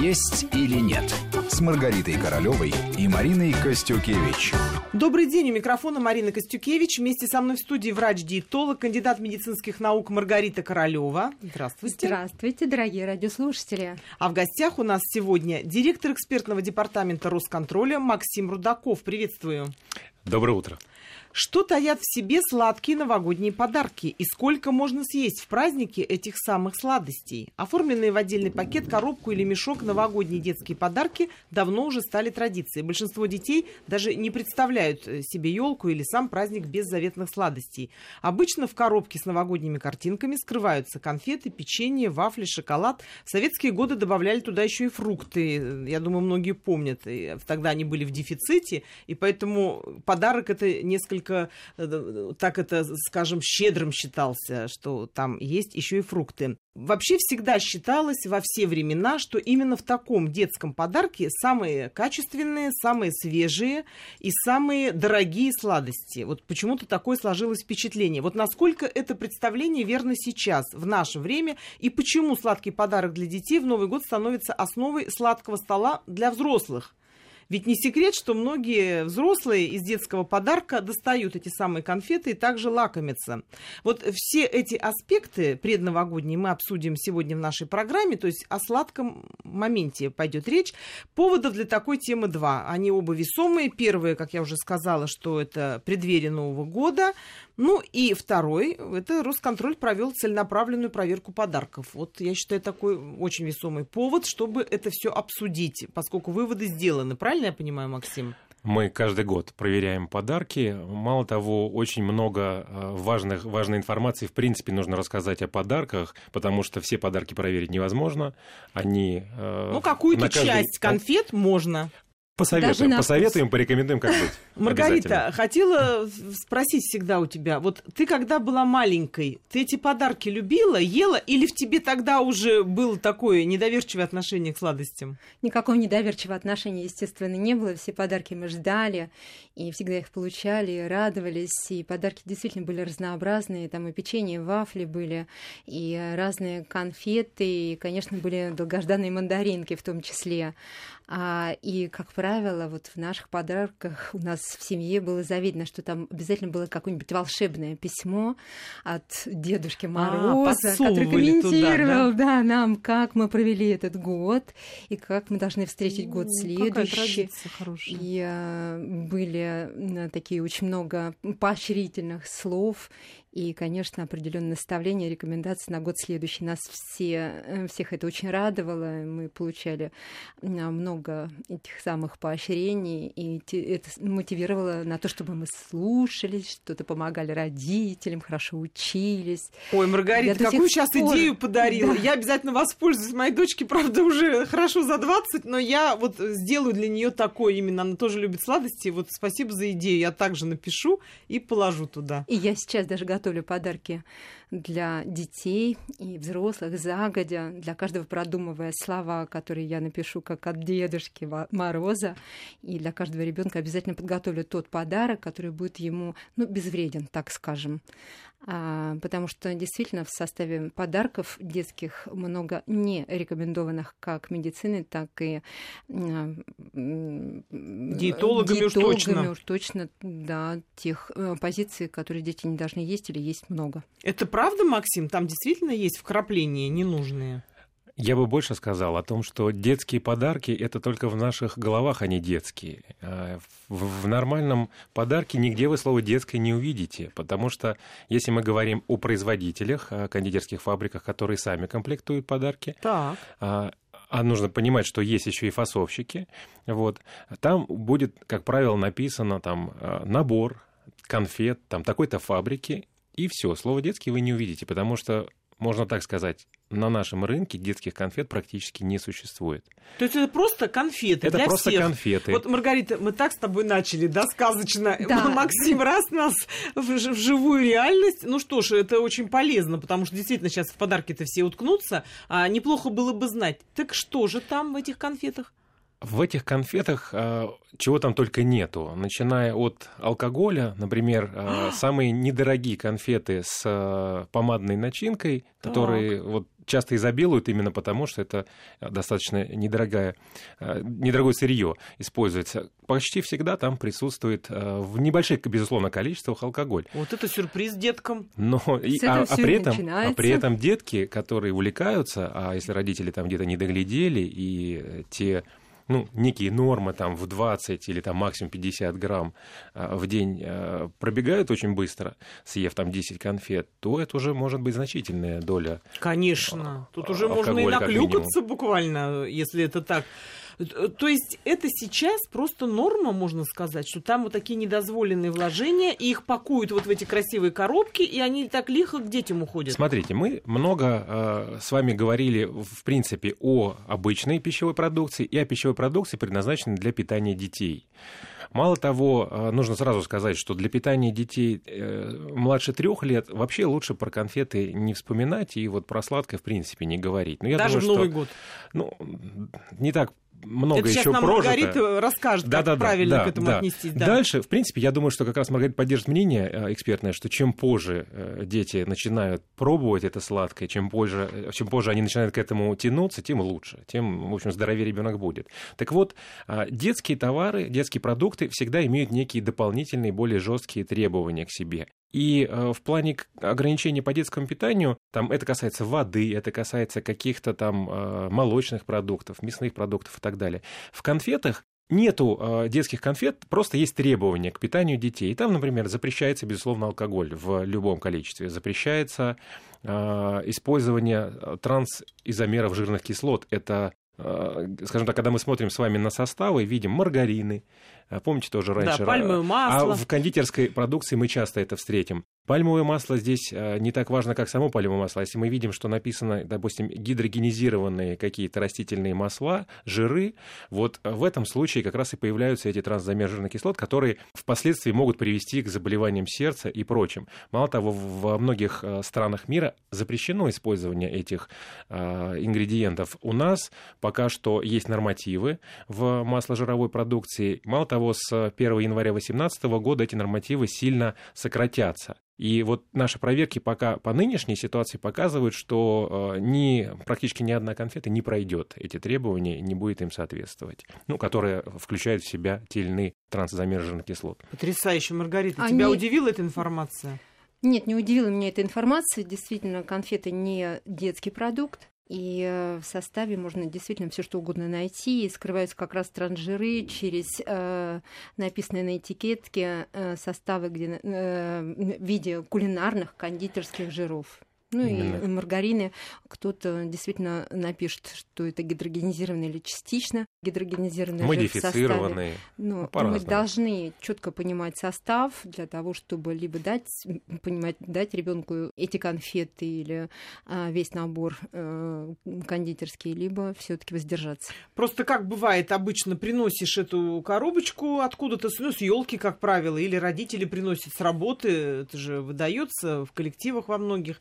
«Есть или нет» с Маргаритой Королевой и Мариной Костюкевич. Добрый день, у микрофона Марина Костюкевич. Вместе со мной в студии врач-диетолог, кандидат медицинских наук Маргарита Королева. Здравствуйте. Здравствуйте, дорогие радиослушатели. А в гостях у нас сегодня директор экспертного департамента Росконтроля Максим Рудаков. Приветствую. Доброе утро. Что таят в себе сладкие новогодние подарки и сколько можно съесть в празднике этих самых сладостей? Оформленные в отдельный пакет, коробку или мешок новогодние детские подарки давно уже стали традицией. Большинство детей даже не представляют э, себе елку или сам праздник без заветных сладостей. Обычно в коробке с новогодними картинками скрываются конфеты, печенье, вафли, шоколад. В советские годы добавляли туда еще и фрукты. Я думаю, многие помнят. И тогда они были в дефиците, и поэтому подарок это несколько настолько, э, так это, скажем, щедрым считался, что там есть еще и фрукты. Вообще всегда считалось во все времена, что именно в таком детском подарке самые качественные, самые свежие и самые дорогие сладости. Вот почему-то такое сложилось впечатление. Вот насколько это представление верно сейчас, в наше время, и почему сладкий подарок для детей в Новый год становится основой сладкого стола для взрослых. Ведь не секрет, что многие взрослые из детского подарка достают эти самые конфеты и также лакомятся. Вот все эти аспекты предновогодние мы обсудим сегодня в нашей программе, то есть о сладком моменте пойдет речь. Поводов для такой темы два. Они оба весомые. Первое, как я уже сказала, что это преддверие Нового года. Ну и второй, это Росконтроль провел целенаправленную проверку подарков. Вот я считаю такой очень весомый повод, чтобы это все обсудить, поскольку выводы сделаны. Правильно я понимаю, Максим? Мы каждый год проверяем подарки. Мало того, очень много э, важных, важной информации. В принципе, нужно рассказать о подарках, потому что все подарки проверить невозможно. Они... Э, ну, какую-то каждый... часть конфет можно. Посоветуем, посоветуем, порекомендуем, как быть. Маргарита, хотела спросить всегда у тебя, вот ты когда была маленькой, ты эти подарки любила, ела, или в тебе тогда уже было такое недоверчивое отношение к сладостям? Никакого недоверчивого отношения, естественно, не было. Все подарки мы ждали, и всегда их получали, и радовались. И подарки действительно были разнообразные. Там и печенье, и вафли были, и разные конфеты, и, конечно, были долгожданные мандаринки в том числе. А, и, как правило, вот в наших подарках у нас в семье было завидно, что там обязательно было какое-нибудь волшебное письмо от Дедушки а, Мороза, а, который комментировал туда, да? Да, нам, как мы провели этот год и как мы должны встретить год следующий. И а, были такие очень много поощрительных слов и, конечно, определенные наставления, рекомендации на год следующий. Нас все, э, всех это очень радовало. Мы получали много этих самых поощрений, и это мотивировало на то, чтобы мы слушались, что-то помогали родителям, хорошо учились. Ой, Маргарита, какую сейчас пор... идею подарила. Да. Я обязательно воспользуюсь. Моей дочке, правда, уже хорошо за 20, но я вот сделаю для нее такое именно. Она тоже любит сладости. Вот спасибо за идею. Я также напишу и положу туда. И я сейчас даже готова готовлю подарки для детей и взрослых загодя, для каждого продумывая слова, которые я напишу как от Дедушки Мороза, и для каждого ребенка обязательно подготовлю тот подарок, который будет ему ну, безвреден, так скажем. А, потому что действительно в составе подарков детских много не рекомендованных как медицины, так и а, диетологами, диетологами уж точно. уж точно, да, тех э, позиций, которые дети не должны есть или есть много. Это правда, Максим? Там действительно есть вкрапления ненужные? Я бы больше сказал о том, что детские подарки это только в наших головах, они детские. А в, нормальном подарке нигде вы слово детское не увидите, потому что если мы говорим о производителях, о кондитерских фабриках, которые сами комплектуют подарки, так. А, а нужно понимать, что есть еще и фасовщики, вот, там будет, как правило, написано там а, набор конфет там такой-то фабрики, и все, слово детский вы не увидите, потому что можно так сказать, на нашем рынке детских конфет практически не существует. То есть это просто конфеты Это для просто всех. конфеты. Вот, Маргарита, мы так с тобой начали, да, сказочно. Да. Максим раз нас в, в живую реальность. Ну что ж, это очень полезно, потому что действительно сейчас в подарки-то все уткнутся. А неплохо было бы знать. Так что же там в этих конфетах? В этих конфетах э, чего там только нету. Начиная от алкоголя, например, э, самые недорогие конфеты с э, помадной начинкой, так. которые вот часто изобилуют именно потому, что это достаточно недорогое, недорогое сырье используется. Почти всегда там присутствует в небольших, безусловно, количествах алкоголь. Вот это сюрприз деткам. Но, и, а, а, при этом, а при этом детки, которые увлекаются, а если родители там где-то не доглядели, и те ну, некие нормы там в 20 или там максимум 50 грамм а, в день а, пробегают очень быстро, съев там 10 конфет, то это уже может быть значительная доля. Конечно. Тут уже можно и наклюкаться буквально, если это так. То есть это сейчас просто норма, можно сказать, что там вот такие недозволенные вложения, и их пакуют вот в эти красивые коробки, и они так лихо к детям уходят. Смотрите, мы много э, с вами говорили, в принципе, о обычной пищевой продукции и о пищевой продукции, предназначенной для питания детей. Мало того, э, нужно сразу сказать, что для питания детей э, младше трех лет вообще лучше про конфеты не вспоминать и вот про сладкое в принципе не говорить. Но я Даже думаю, в Новый что, год. Ну, не так много Это еще нам прожито. Расскажет, да, как да, правильно да, к этому да. отнестись. Да. Дальше, в принципе, я думаю, что как раз Маргарита поддержит мнение э, экспертное, что чем позже э, дети начинают пробовать это сладкое, чем позже, э, чем позже они начинают к этому тянуться, тем лучше, тем, в общем, здоровее ребенок будет. Так вот, детские товары, детские продукты всегда имеют некие дополнительные, более жесткие требования к себе. И э, в плане ограничений по детскому питанию, там это касается воды, это касается каких-то там э, молочных продуктов, мясных продуктов и так далее. В конфетах нету э, детских конфет, просто есть требования к питанию детей. И там, например, запрещается, безусловно, алкоголь в любом количестве. Запрещается использование трансизомеров жирных кислот. Это скажем так, когда мы смотрим с вами на составы, видим маргарины, помните тоже раньше? Да, пальмовое масло. А в кондитерской продукции мы часто это встретим. Пальмовое масло здесь э, не так важно, как само пальмовое масло. Если мы видим, что написано, допустим, гидрогенизированные какие-то растительные масла, жиры, вот в этом случае как раз и появляются эти трансзамер жирных кислот, которые впоследствии могут привести к заболеваниям сердца и прочим. Мало того, во многих странах мира запрещено использование этих ингредиентов. У нас пока что есть нормативы в масложировой продукции. Мало того, с 1 января 2018 года эти нормативы сильно сократятся. И вот наши проверки пока по нынешней ситуации показывают, что э, ни, практически ни одна конфета не пройдет эти требования, не будет им соответствовать, ну, которые включают в себя те или иные трансзамерженных кислот. Потрясающе, Маргарита. Они... Тебя удивила эта информация? Нет, не удивила меня эта информация. Действительно, конфеты не детский продукт. И э, в составе можно действительно все что угодно найти. И скрываются как раз транжиры через э, написанные на этикетке э, составы где, э, в виде кулинарных кондитерских жиров. Ну Именно. и маргарины. Кто-то действительно напишет, что это гидрогенизированные или частично гидрогенизированные Модифицированные. Но ну, мы должны четко понимать состав для того, чтобы либо дать, понимать, дать ребенку эти конфеты или а, весь набор а, кондитерский, либо все-таки воздержаться. Просто как бывает, обычно приносишь эту коробочку откуда-то, ну, с елки, как правило, или родители приносят с работы, это же выдается в коллективах во многих.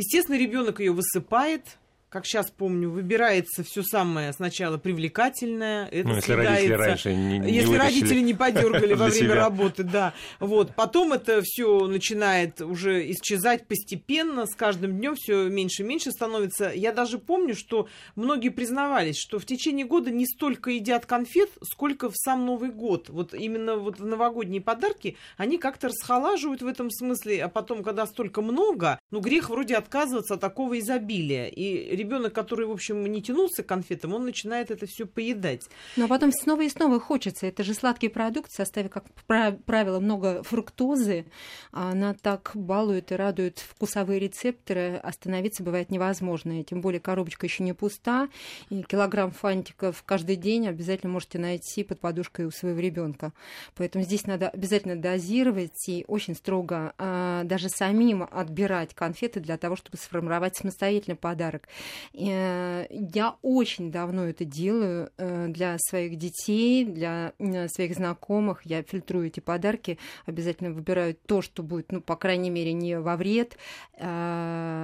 Естественно, ребенок ее высыпает, как сейчас помню, выбирается все самое сначала привлекательное. Это ну, если родители раньше не, не Если родители не подергали во время работы, да. Вот. Потом это все начинает уже исчезать постепенно, с каждым днем все меньше и меньше становится. Я даже помню, что многие признавались, что в течение года не столько едят конфет, сколько в сам Новый год. Вот именно вот в новогодние подарки, они как-то расхолаживают в этом смысле, а потом, когда столько много, ну, грех вроде отказываться от такого изобилия. И ребенок, который, в общем, не тянулся к конфетам, он начинает это все поедать. Но потом снова и снова хочется. Это же сладкий продукт в составе, как правило, много фруктозы. Она так балует и радует вкусовые рецепторы. Остановиться бывает невозможно. И тем более коробочка еще не пуста. И килограмм фантиков каждый день обязательно можете найти под подушкой у своего ребенка. Поэтому здесь надо обязательно дозировать и очень строго а, даже самим отбирать конфеты для того, чтобы сформировать самостоятельный подарок. Э, я очень давно это делаю э, для своих детей, для э, своих знакомых. Я фильтрую эти подарки, обязательно выбираю то, что будет, ну, по крайней мере, не во вред, убирая,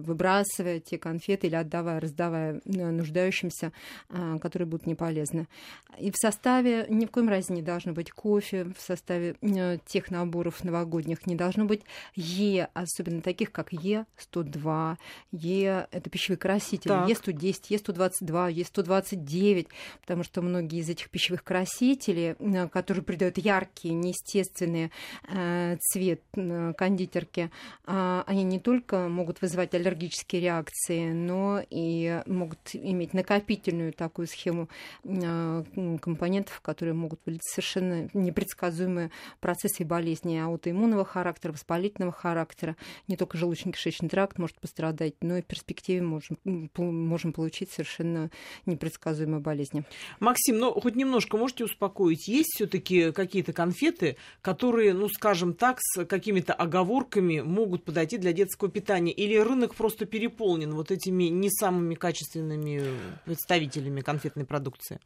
выбрасывая те конфеты или отдавая, раздавая нуждающимся, которые будут не полезны. И в составе ни в коем разе не должно быть кофе, в составе тех наборов новогодних не должно быть Е, особенно таких, как Е102, Е – это пищевые красители. Так. Е110, Е122, Е129, потому что многие из этих пищевых красителей, э, которые придают яркий, неестественный э, цвет э, кондитерке, э, они не только могут вызывать аллергические реакции, но и могут иметь накопительную такую схему э, компонентов, которые могут быть совершенно непредсказуемые процессы и болезни аутоиммунного характера, воспалительного характера. Не только желудочно-кишечный тракт может пострадать, но и в перспективе можем, можем получить совершенно непредсказуемые болезни. Максим, ну хоть немножко можете успокоить, есть все-таки какие-то конфеты, которые, ну скажем так, с какими-то оговорками могут подойти для детского питания? Или рынок просто переполнен вот этими не самыми качественными представителями конфетной продукции?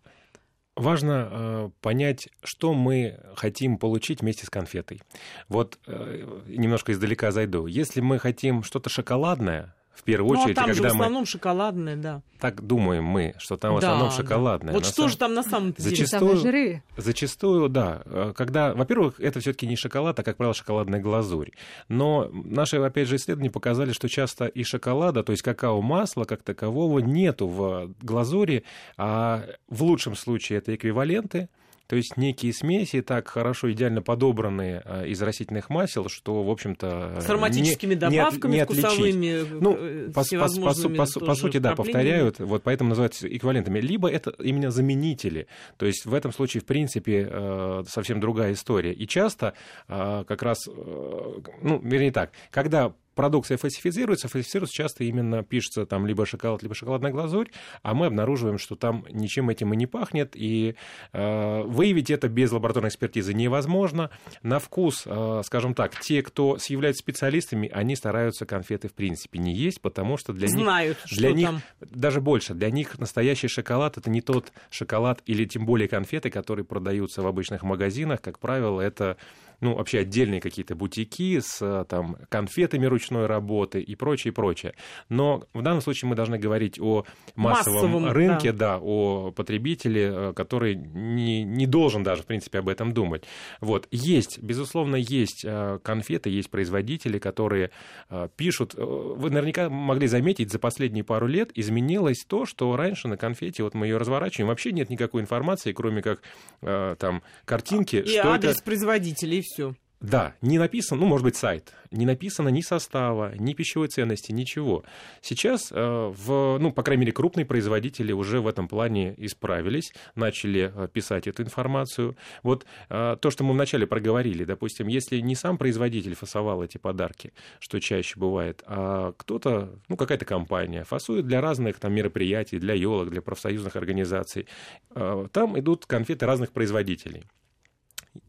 Важно э, понять, что мы хотим получить вместе с конфетой. Вот э, немножко издалека зайду. Если мы хотим что-то шоколадное, в первую ну, очередь, а там когда же в основном мы... шоколадное, да. Так думаем мы, что там в да, основном да. шоколадное. Вот На что самом... же там на самом деле? Зачастую, жиры. зачастую, да. Э, Когда, во-первых, это все-таки не шоколад, а, как правило, шоколадная глазурь. Но наши, опять же, исследования показали, что часто и шоколада, то есть какао-масла как такового, нету в глазури, а в лучшем случае это эквиваленты, то есть некие смеси так хорошо, идеально подобранные э, из растительных масел, что, в общем-то... С ароматическими не, добавками, не, не вкусовыми, Ну, э, по, по, по, по, по сути, да, повторяют, вот поэтому называются эквивалентами. Либо это именно заменители. То есть в этом случае, в принципе, э, совсем другая история. И часто как раз, ну, вернее так, когда продукция фальсифицируется, фальсифицируется часто именно пишется там либо шоколад, либо шоколадная глазурь, а мы обнаруживаем, что там ничем этим и не пахнет, и э, выявить это без лабораторной экспертизы невозможно. На вкус, э, скажем так, те, кто являются специалистами, они стараются конфеты в принципе не есть, потому что для Знают, них, для них там. даже больше, для них настоящий шоколад это не тот шоколад или тем более конфеты, которые продаются в обычных магазинах, как правило, это ну, вообще отдельные какие-то бутики с там, конфетами ручной работы и прочее, прочее. Но в данном случае мы должны говорить о массовом, Массовом, рынке, да. да. о потребителе, который не, не должен даже, в принципе, об этом думать. Вот. Есть, безусловно, есть э, конфеты, есть производители, которые э, пишут. Вы наверняка могли заметить, за последние пару лет изменилось то, что раньше на конфете, вот мы ее разворачиваем, вообще нет никакой информации, кроме как э, там картинки. И что адрес это... производителя, и все. Да, не написано, ну, может быть, сайт, не написано ни состава, ни пищевой ценности, ничего. Сейчас, э, в, ну, по крайней мере, крупные производители уже в этом плане исправились, начали э, писать эту информацию. Вот э, то, что мы вначале проговорили, допустим, если не сам производитель фасовал эти подарки, что чаще бывает, а кто-то, ну, какая-то компания фасует для разных там мероприятий, для елок, для профсоюзных организаций, там идут конфеты разных производителей.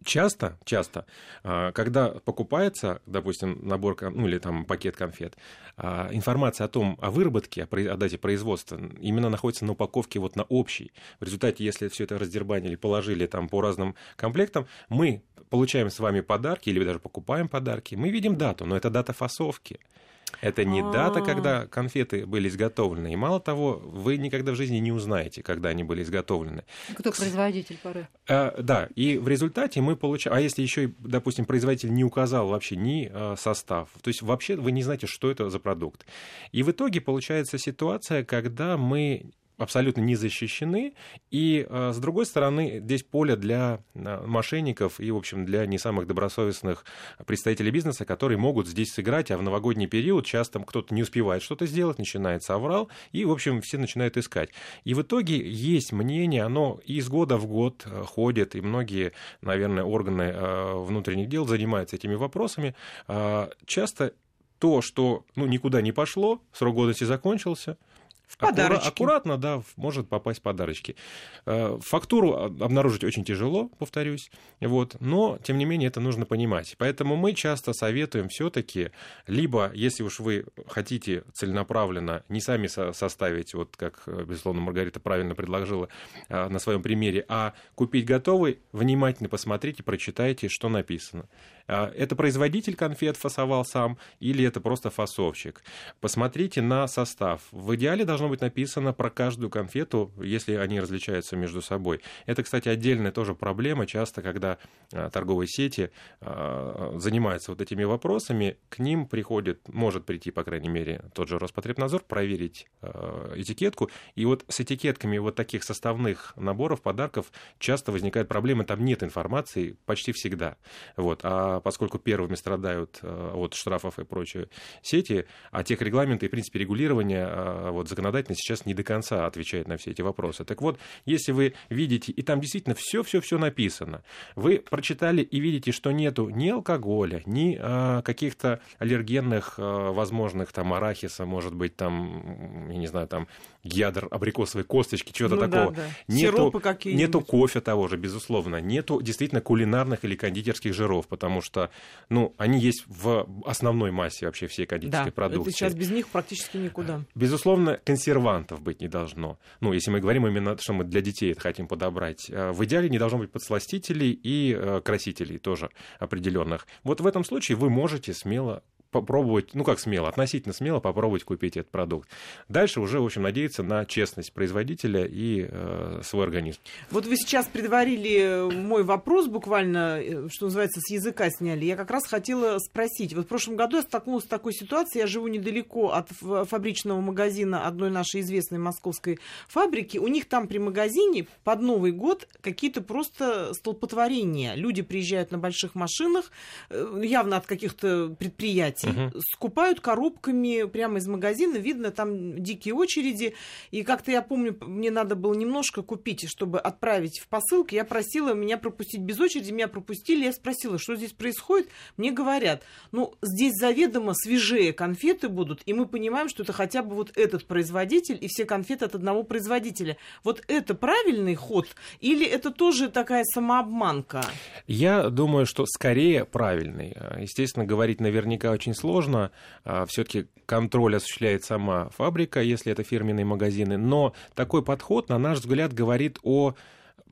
Часто, часто, а, когда покупается, допустим, набор, ну или там пакет конфет, а, информация о том, о выработке, о дате производства, именно находится на упаковке вот на общей. В результате, если все это раздербанили, положили там по разным комплектам, мы получаем с вами подарки или даже покупаем подарки, мы видим дату, но это дата фасовки. Это не дата, когда конфеты были изготовлены. И мало того, вы никогда в жизни не узнаете, когда они были изготовлены. Кто производитель поры? А, да, и в результате мы получаем... А если еще, допустим, производитель не указал вообще ни а, состав, то есть вообще вы не знаете, что это за продукт. И в итоге получается ситуация, когда мы абсолютно не защищены. И, э, с другой стороны, здесь поле для э, мошенников и, в общем, для не самых добросовестных представителей бизнеса, которые могут здесь сыграть, а в новогодний период часто кто-то не успевает что-то сделать, начинается аврал, и, в общем, все начинают искать. И в итоге есть мнение, оно из года в год э, ходит, и многие, наверное, органы внутренних дел занимаются этими вопросами. Часто то, что ну, никуда не пошло, срок годности закончился, в подарочки. Аккуратно, да, может попасть подарочки. Э, фактуру обнаружить очень тяжело, повторюсь, вот, но, тем не менее, это нужно понимать. Поэтому мы часто советуем все таки либо, если уж вы хотите целенаправленно, не сами составить, вот как, э, безусловно, Маргарита правильно предложила э, на своем примере, а купить готовый, внимательно посмотрите, прочитайте, что написано. Это производитель конфет фасовал сам или это просто фасовщик. Посмотрите на состав. В идеале должно быть написано про каждую конфету, если они различаются между собой. Это, кстати, отдельная тоже проблема. Часто, когда а, торговые сети а, занимаются вот этими вопросами, к ним приходит, может прийти, по крайней мере, тот же Роспотребнадзор, проверить а, этикетку. И вот с этикетками вот таких составных наборов, подарков часто возникают проблемы, там нет информации почти всегда. Вот. А поскольку первыми страдают от штрафов и прочее сети, а тех регламенты и, в принципе, регулирования вот, законодательно сейчас не до конца отвечает на все эти вопросы. Так вот, если вы видите, и там действительно все-все-все написано, вы прочитали и видите, что нету ни алкоголя, ни а, каких-то аллергенных а, возможных там арахиса, может быть, там, я не знаю, там ядер абрикосовой косточки, чего-то ну, такого. Да, да. Нету, нету кофе того же, безусловно. Нету действительно кулинарных или кондитерских жиров, потому что, ну, они есть в основной массе вообще всей кондитерской да, продукции. Это сейчас без них практически никуда. Безусловно, консервантов быть не должно. Ну, если мы говорим именно, что мы для детей это хотим подобрать. Э, в идеале не должно быть подсластителей и э, красителей тоже определенных. Вот в этом случае вы можете смело попробовать, ну как смело, относительно смело попробовать купить этот продукт. Дальше уже, в общем, надеяться на честность производителя и э, свой организм. Вот вы сейчас предварили мой вопрос буквально, э, что называется, с языка сняли. Я как раз хотела спросить. Вот в прошлом году я столкнулась с такой ситуацией. Я живу недалеко от фабричного магазина одной нашей известной московской фабрики. У них там при магазине под Новый год какие-то просто столпотворения. Люди приезжают на больших машинах, э, явно от каких-то предприятий угу. скупают коробками прямо из магазина, видно там дикие очереди, и как-то я помню, мне надо было немножко купить, чтобы отправить в посылку, я просила меня пропустить без очереди, меня пропустили, я спросила, что здесь происходит, мне говорят, ну, здесь заведомо свежее конфеты будут, и мы понимаем, что это хотя бы вот этот производитель, и все конфеты от одного производителя. Вот это правильный ход, или это тоже такая самообманка? Я думаю, что скорее правильный. Естественно, говорить наверняка очень сложно. А, Все-таки контроль осуществляет сама фабрика, если это фирменные магазины. Но такой подход, на наш взгляд, говорит о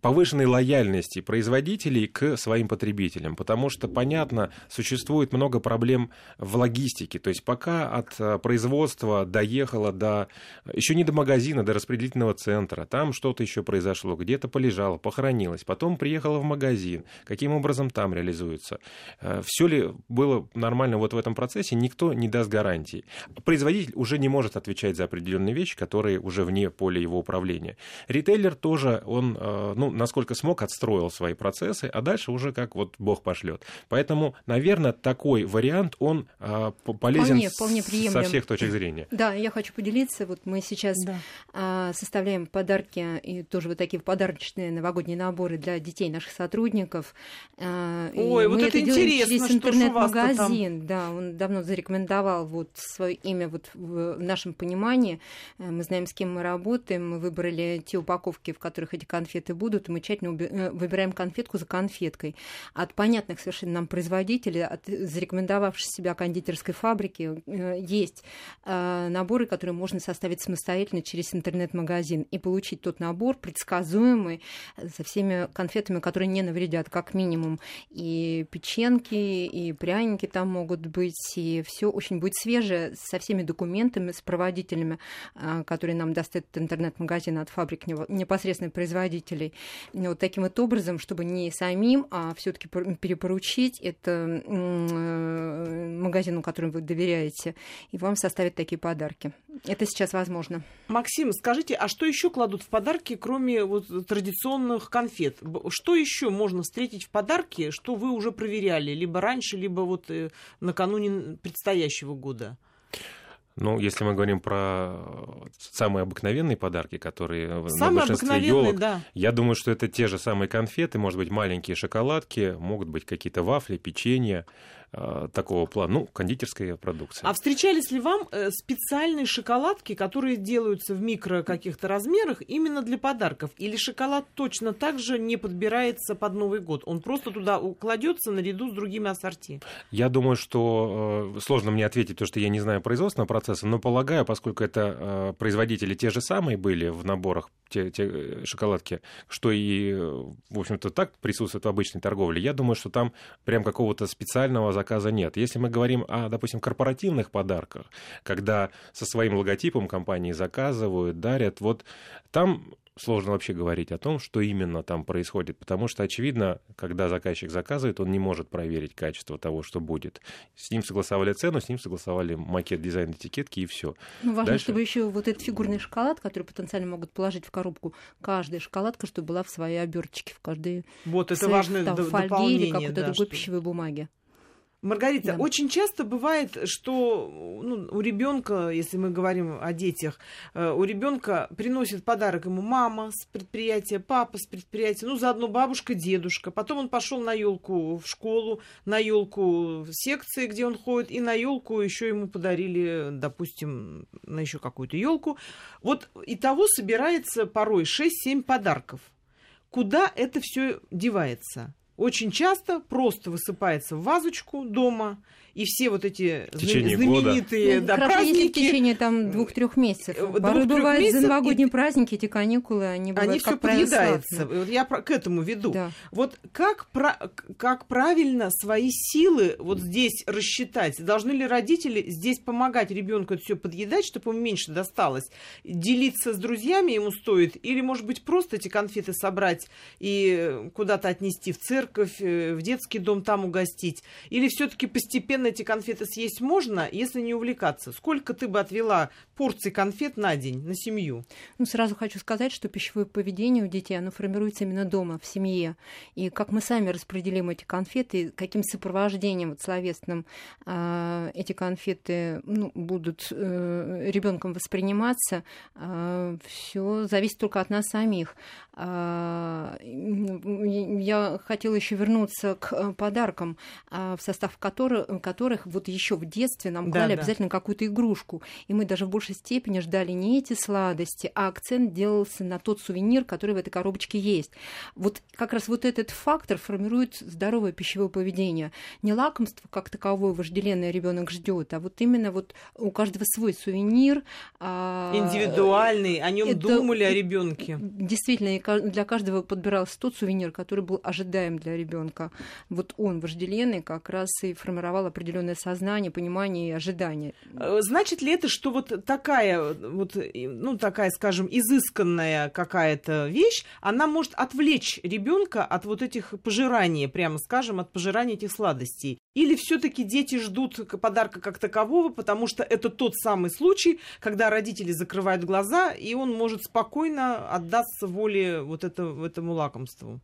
повышенной лояльности производителей к своим потребителям, потому что, понятно, существует много проблем в логистике, то есть пока от э, производства доехало до, еще не до магазина, до распределительного центра, там что-то еще произошло, где-то полежало, похоронилось, потом приехало в магазин, каким образом там реализуется. Э, Все ли было нормально вот в этом процессе, никто не даст гарантии. Производитель уже не может отвечать за определенные вещи, которые уже вне поля его управления. Ритейлер тоже, он, э, насколько смог, отстроил свои процессы, а дальше уже как вот Бог пошлет. Поэтому, наверное, такой вариант, он а, полезен вполне, вполне со всех точек зрения. Да, я хочу поделиться. Вот мы сейчас да. а, составляем подарки и тоже вот такие подарочные новогодние наборы для детей наших сотрудников. А, Ой, вот это, это интересно, через интернет-магазин. Да, он давно зарекомендовал вот свое имя вот в нашем понимании. Э, мы знаем, с кем мы работаем. Мы выбрали те упаковки, в которых эти конфеты будут будут, и мы тщательно э, выбираем конфетку за конфеткой. От понятных совершенно нам производителей, от зарекомендовавшей себя кондитерской фабрики, э, есть э, наборы, которые можно составить самостоятельно через интернет-магазин и получить тот набор предсказуемый со всеми конфетами, которые не навредят, как минимум. И печенки, и пряники там могут быть, и все очень будет свежее, со всеми документами, с проводителями, которые нам даст этот интернет-магазин от фабрик непосредственно производителей вот таким вот образом, чтобы не самим, а все-таки перепоручить это э, магазину, которому вы доверяете, и вам составят такие подарки. Это сейчас возможно. Максим, скажите, а что еще кладут в подарки, кроме вот традиционных конфет? Что еще можно встретить в подарке, что вы уже проверяли, либо раньше, либо вот э, накануне предстоящего года? Ну, если мы говорим про самые обыкновенные подарки, которые самые на большинстве елок, да. я думаю, что это те же самые конфеты, может быть, маленькие шоколадки, могут быть какие-то вафли, печенье, Э, такого плана, ну, кондитерская продукция. А встречались ли вам э, специальные шоколадки, которые делаются в микро каких-то размерах именно для подарков? Или шоколад точно так же не подбирается под Новый год? Он просто туда кладется наряду с другими ассорти? Я думаю, что э, сложно мне ответить, потому что я не знаю производственного процесса, но полагаю, поскольку это производители те же самые были в наборах, те, те э, шоколадки, что и, в общем-то, так присутствует в обычной торговле, я думаю, что там прям какого-то специального заказа нет. Если мы говорим о, допустим, корпоративных подарках, когда со своим логотипом компании заказывают, дарят, вот там сложно вообще говорить о том, что именно там происходит, потому что, очевидно, когда заказчик заказывает, он не может проверить качество того, что будет. С ним согласовали цену, с ним согласовали макет, дизайн этикетки и все. Ну, важно, Дальше... чтобы еще вот этот фигурный шоколад, который потенциально могут положить в коробку, каждая шоколадка, чтобы была в своей оберточке, в каждой вот это важное там, фольге или какой-то да, другой что... пищевой бумаге. Маргарита, да. очень часто бывает, что ну, у ребенка, если мы говорим о детях, э, у ребенка приносит подарок ему мама с предприятия, папа с предприятия, ну заодно бабушка, дедушка. Потом он пошел на елку в школу, на елку в секции, где он ходит, и на елку еще ему подарили, допустим, на еще какую-то елку. Вот и того собирается порой 6-7 подарков. Куда это все девается? Очень часто просто высыпается в вазочку дома, и все вот эти знаменитые года. да, праздники... в течение там двух-трех месяцев. Э, Порой бывают месяцев, за новогодние и... праздники, эти каникулы, они бывают, Они все подъедаются. Вот я к этому веду. Да. Вот как, про... как правильно свои силы вот здесь рассчитать? Должны ли родители здесь помогать ребенку это все подъедать, чтобы ему меньше досталось? Делиться с друзьями ему стоит? Или, может быть, просто эти конфеты собрать и куда-то отнести в церковь, э, в детский дом, там угостить? Или все-таки постепенно постепенно эти конфеты съесть можно, если не увлекаться. Сколько ты бы отвела порций конфет на день, на семью? Ну, сразу хочу сказать, что пищевое поведение у детей, оно формируется именно дома, в семье. И как мы сами распределим эти конфеты, каким сопровождением вот, словесным э, эти конфеты ну, будут э, ребенком восприниматься, э, все зависит только от нас самих. Э, я хотела еще вернуться к э, подаркам, в состав которых, которых вот еще в детстве нам клали да, обязательно да. какую-то игрушку. И мы даже в большей степени ждали не эти сладости, а акцент делался на тот сувенир, который в этой коробочке есть. Вот как раз вот этот фактор формирует здоровое пищевое поведение. Не лакомство как таковое вожделенное ребенок ждет, а вот именно вот у каждого свой сувенир. А, Индивидуальный, о нем думали о ребенке. Действительно, для каждого подбирался тот сувенир, который был ожидаем для ребенка. Вот он вожделенный как раз и формировал определенный определенное сознание, понимание и ожидание. Э, значит ли это, что вот такая, вот, ну, такая, скажем, изысканная какая-то вещь, она может отвлечь ребенка от вот этих пожираний, прямо скажем, от пожирания этих сладостей? Или все-таки дети ждут подарка как такового, потому что это тот самый случай, когда родители закрывают глаза, и он может спокойно отдаться воле вот это, этому лакомству?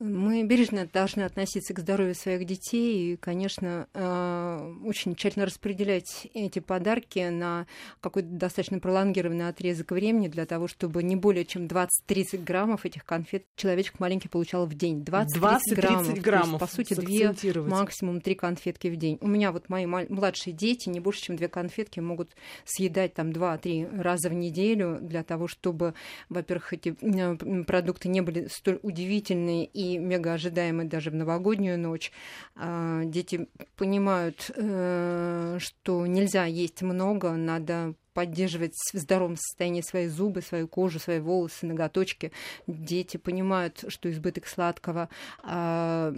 Мы бережно должны относиться к здоровью своих детей и, конечно, э, очень тщательно распределять эти подарки на какой-то достаточно пролонгированный отрезок времени для того, чтобы не более чем 20-30 граммов этих конфет человечек маленький получал в день. 20-30 граммов. граммов. Есть, по сути, две, максимум три конфетки в день. У меня вот мои младшие дети не больше, чем две конфетки могут съедать там 2-3 раза в неделю для того, чтобы, во-первых, эти э, продукты не были столь удивительные и мега ожидаемый даже в новогоднюю ночь. А, дети понимают, э, что нельзя есть много, надо поддерживать в здоровом состоянии свои зубы, свою кожу, свои волосы, ноготочки. Дети понимают, что избыток сладкого а,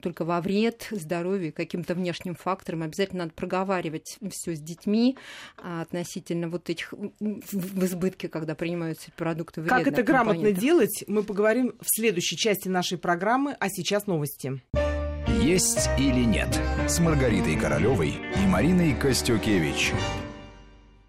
только во вред здоровью, каким-то внешним фактором. Обязательно надо проговаривать все с детьми а, относительно вот этих в избытке, когда принимаются продукты вредных Как это грамотно делать, мы поговорим в следующей части нашей программы, а сейчас новости. Есть или нет с Маргаритой Королевой и Мариной Костюкевич –